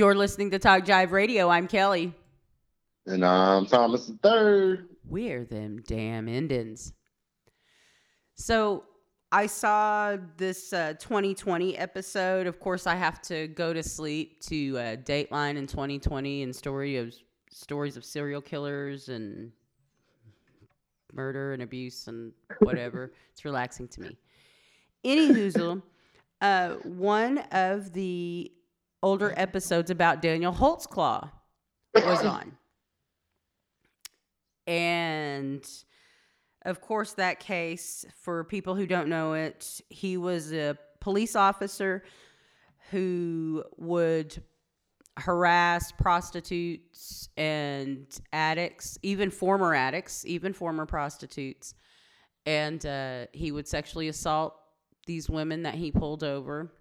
You're listening to Talk Jive Radio. I'm Kelly. And I'm Thomas the Third. We're them damn Indians. So I saw this uh, 2020 episode. Of course, I have to go to sleep to uh, Dateline in 2020 and story of stories of serial killers and murder and abuse and whatever. it's relaxing to me. Any uh, one of the older episodes about Daniel Holtzclaw was on. And of course, that case, for people who don't know it, he was a police officer who would harass prostitutes and addicts, even former addicts, even former prostitutes. And uh, he would sexually assault these women that he pulled over.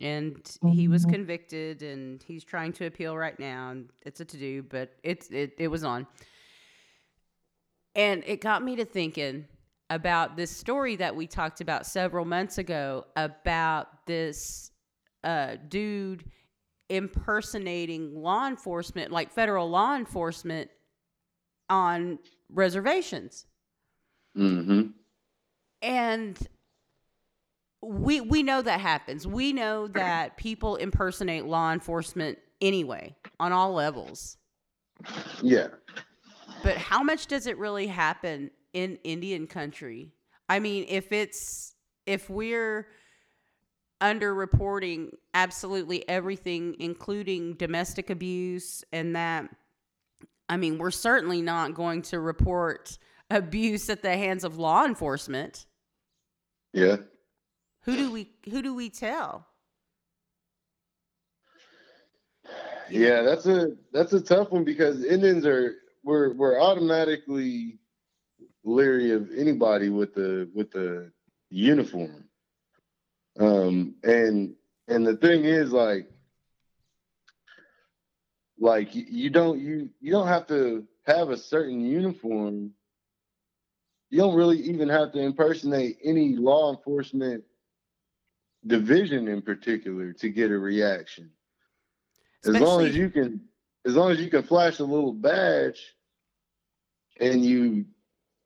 And he was mm-hmm. convicted, and he's trying to appeal right now. And it's a to do, but it's it, it was on. And it got me to thinking about this story that we talked about several months ago about this uh, dude impersonating law enforcement, like federal law enforcement, on reservations. Mm-hmm. And we we know that happens. We know that people impersonate law enforcement anyway on all levels. Yeah. But how much does it really happen in Indian country? I mean, if it's if we're underreporting absolutely everything, including domestic abuse and that. I mean, we're certainly not going to report abuse at the hands of law enforcement. Yeah. Who do we who do we tell? Yeah, that's a that's a tough one because Indians are we're we're automatically leery of anybody with the with the uniform. Um, and and the thing is, like, like you don't you you don't have to have a certain uniform. You don't really even have to impersonate any law enforcement division in particular to get a reaction. Especially, as long as you can, as long as you can flash a little badge, and you,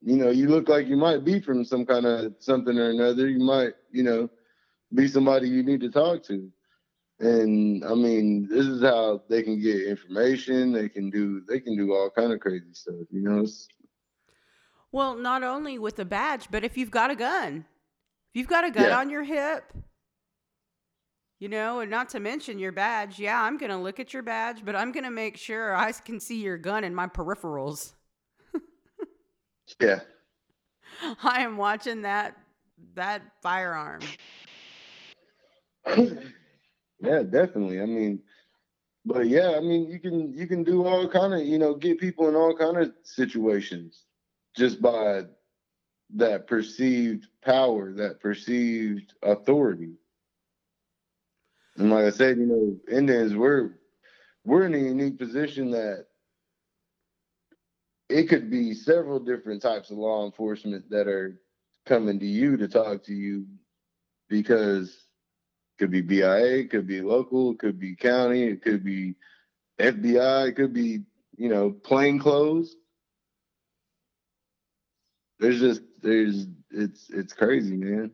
you know, you look like you might be from some kind of something or another. You might, you know, be somebody you need to talk to. And I mean, this is how they can get information. They can do they can do all kind of crazy stuff. You know. It's, well, not only with a badge, but if you've got a gun, if you've got a gun yeah. on your hip, you know, and not to mention your badge. Yeah, I'm gonna look at your badge, but I'm gonna make sure I can see your gun in my peripherals. yeah. I am watching that that firearm. yeah, definitely. I mean, but yeah, I mean, you can you can do all kind of you know get people in all kind of situations just by that perceived power, that perceived authority. And like I said, you know, Indians we're we're in a unique position that it could be several different types of law enforcement that are coming to you to talk to you because it could be BIA, it could be local, it could be county, it could be FBI, it could be, you know, plain clothes. There's just there's it's it's crazy, man.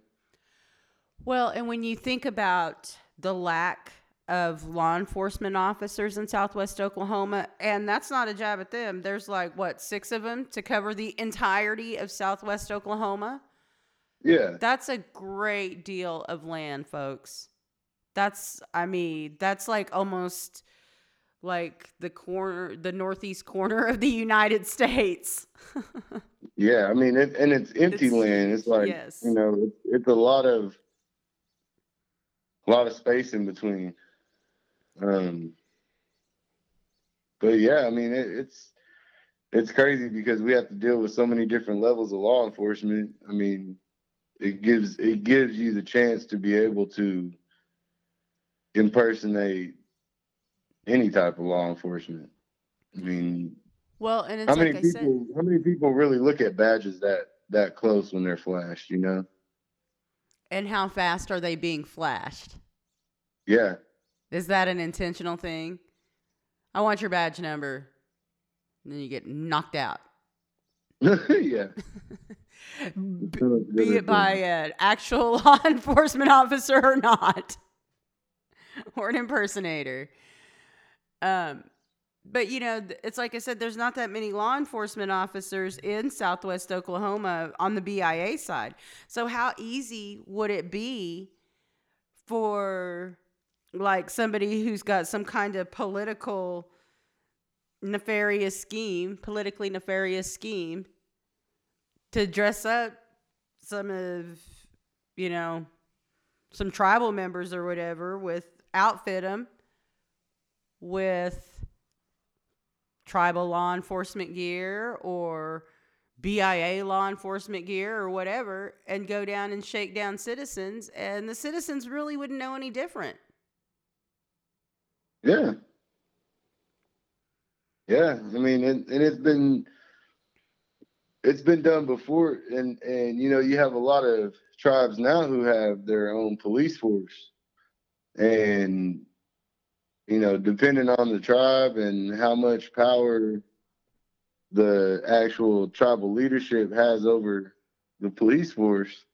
Well, and when you think about the lack of law enforcement officers in Southwest Oklahoma, and that's not a jab at them. There's like what six of them to cover the entirety of Southwest Oklahoma. Yeah, that's a great deal of land, folks. That's I mean, that's like almost like the corner the northeast corner of the United States. yeah, I mean it, and it's empty it's, land. It's like yes. you know, it's, it's a lot of a lot of space in between. Um but yeah, I mean it, it's it's crazy because we have to deal with so many different levels of law enforcement. I mean, it gives it gives you the chance to be able to impersonate any type of law enforcement. I mean, well, and how many like people? Said, how many people really look at badges that that close when they're flashed? You know. And how fast are they being flashed? Yeah. Is that an intentional thing? I want your badge number. And then you get knocked out. yeah. Be it by an actual law enforcement officer or not, or an impersonator. Um, but you know, it's like I said, there's not that many law enforcement officers in Southwest Oklahoma on the BIA side. So how easy would it be for like somebody who's got some kind of political nefarious scheme, politically nefarious scheme to dress up some of, you know, some tribal members or whatever with outfit them with tribal law enforcement gear or BIA law enforcement gear or whatever and go down and shake down citizens and the citizens really wouldn't know any different. Yeah. Yeah, I mean, and, and it's been it's been done before, and and you know you have a lot of tribes now who have their own police force, and you know depending on the tribe and how much power the actual tribal leadership has over the police force,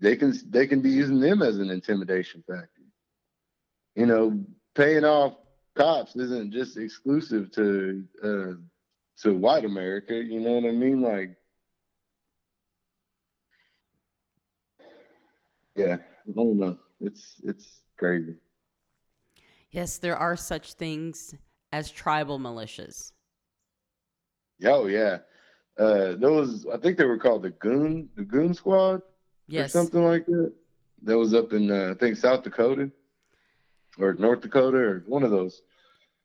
they can they can be using them as an intimidation factor. You know, paying off cops isn't just exclusive to uh, to white America. You know what I mean? Like, yeah, I don't know. It's it's crazy. Yes, there are such things as tribal militias. Oh yeah, uh, those I think they were called the goon the goon squad yes. or something like that. That was up in uh, I think South Dakota or North Dakota or one of those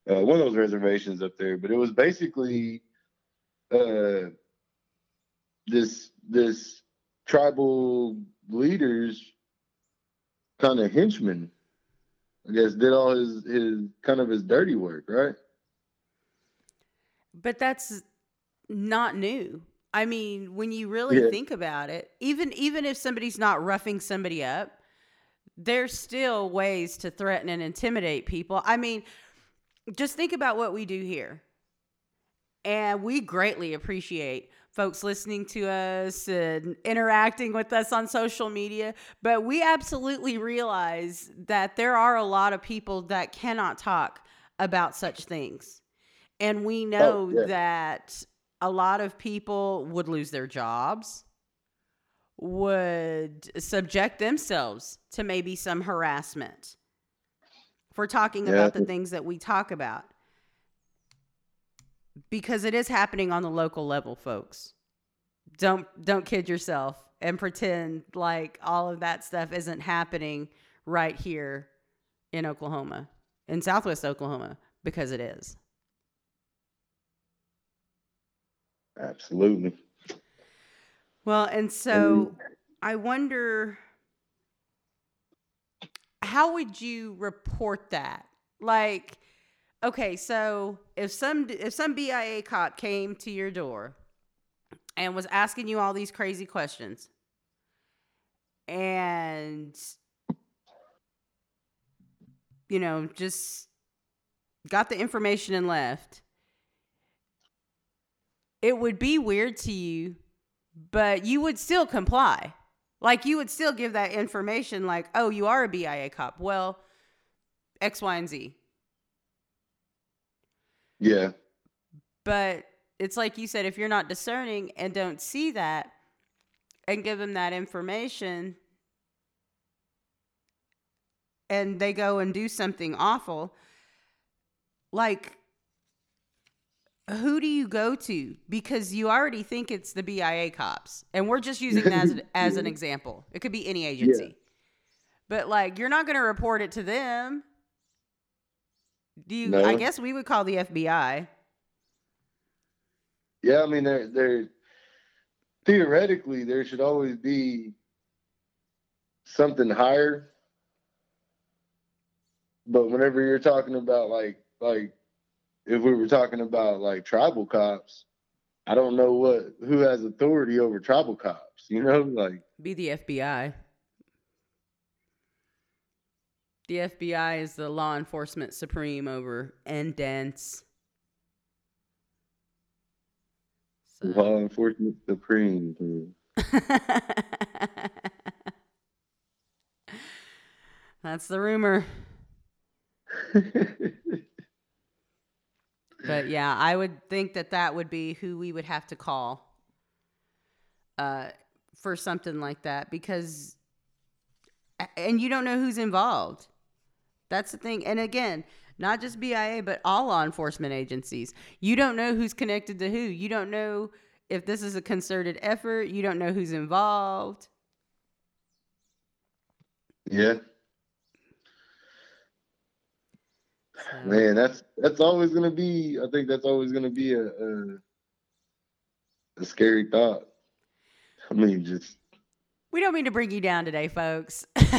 uh, one of those reservations up there. But it was basically uh, this this tribal leaders kind of henchman. I guess did all his his kind of his dirty work, right? But that's not new. I mean, when you really yeah. think about it, even even if somebody's not roughing somebody up, there's still ways to threaten and intimidate people. I mean, just think about what we do here. And we greatly appreciate folks listening to us and interacting with us on social media. But we absolutely realize that there are a lot of people that cannot talk about such things. And we oh, know oh, yeah. that a lot of people would lose their jobs would subject themselves to maybe some harassment for talking yeah. about the things that we talk about. Because it is happening on the local level, folks. Don't don't kid yourself and pretend like all of that stuff isn't happening right here in Oklahoma, in Southwest Oklahoma, because it is. Absolutely. Well, and so I wonder how would you report that? Like, okay, so if some if some BIA cop came to your door and was asking you all these crazy questions and you know, just got the information and left, it would be weird to you but you would still comply. Like you would still give that information, like, oh, you are a BIA cop. Well, X, Y, and Z. Yeah. But it's like you said, if you're not discerning and don't see that and give them that information and they go and do something awful, like who do you go to? Because you already think it's the BIA cops, and we're just using that as, as an example. It could be any agency, yeah. but like you're not going to report it to them. Do you? No. I guess we would call the FBI. Yeah, I mean, there, there. Theoretically, there should always be something higher, but whenever you're talking about like like if we were talking about like tribal cops, I don't know what who has authority over tribal cops. You know, like be the FBI. The FBI is the law enforcement supreme over Indians. So. Law enforcement supreme. That's the rumor. but yeah, I would think that that would be who we would have to call uh, for something like that because, and you don't know who's involved. That's the thing. And again, not just BIA, but all law enforcement agencies. You don't know who's connected to who. You don't know if this is a concerted effort. You don't know who's involved. Yeah. So. Man, that's that's always gonna be. I think that's always gonna be a, a, a scary thought. I mean, just we don't mean to bring you down today, folks. but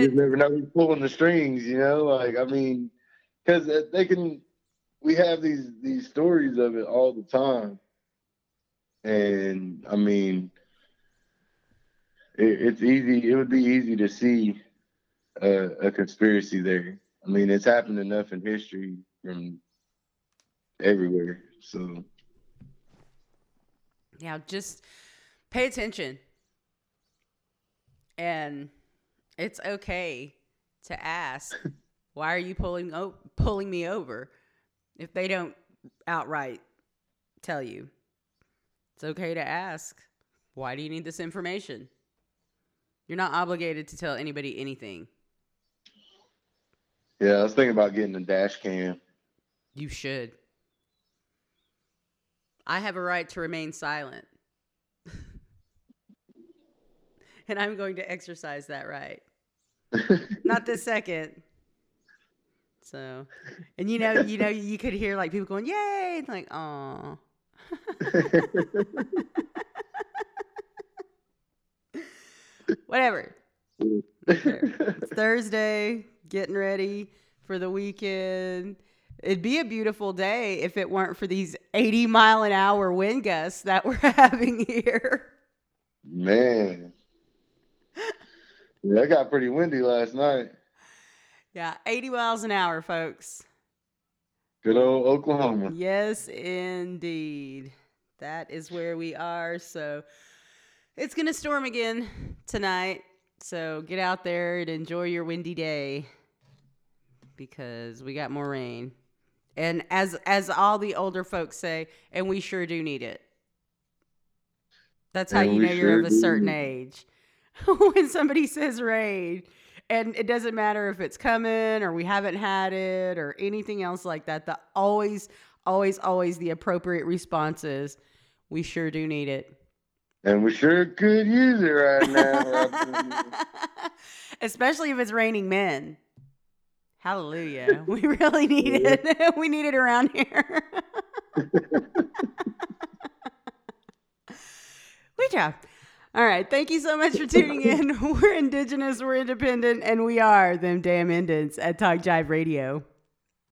you never know who's pulling the strings, you know. Like I mean, because they can. We have these these stories of it all the time, and I mean, it, it's easy. It would be easy to see a, a conspiracy there. I mean, it's happened enough in history from everywhere. So, yeah, just pay attention. And it's okay to ask, why are you pulling o- pulling me over? If they don't outright tell you, it's okay to ask, why do you need this information? You're not obligated to tell anybody anything. Yeah, I was thinking about getting a dash cam. You should. I have a right to remain silent. and I'm going to exercise that right. Not this second. So, and you know, you know, you could hear like people going, "Yay!" And like, "Oh." Whatever. It's Thursday, getting ready for the weekend. It'd be a beautiful day if it weren't for these 80 mile an hour wind gusts that we're having here. Man, yeah, it got pretty windy last night. Yeah, 80 miles an hour, folks. Good old Oklahoma. Yes, indeed. That is where we are. So it's going to storm again tonight. So get out there and enjoy your windy day because we got more rain. And as as all the older folks say, and we sure do need it. That's how and you know you're of a certain age. when somebody says raid and it doesn't matter if it's coming or we haven't had it or anything else like that the always always always the appropriate response is we sure do need it. And we sure could use it right now especially if it's raining men. Hallelujah. We really need it. We need it around here. We job all right. Thank you so much for tuning in. We're Indigenous, we're independent, and we are them damn Indians at Talk Jive Radio.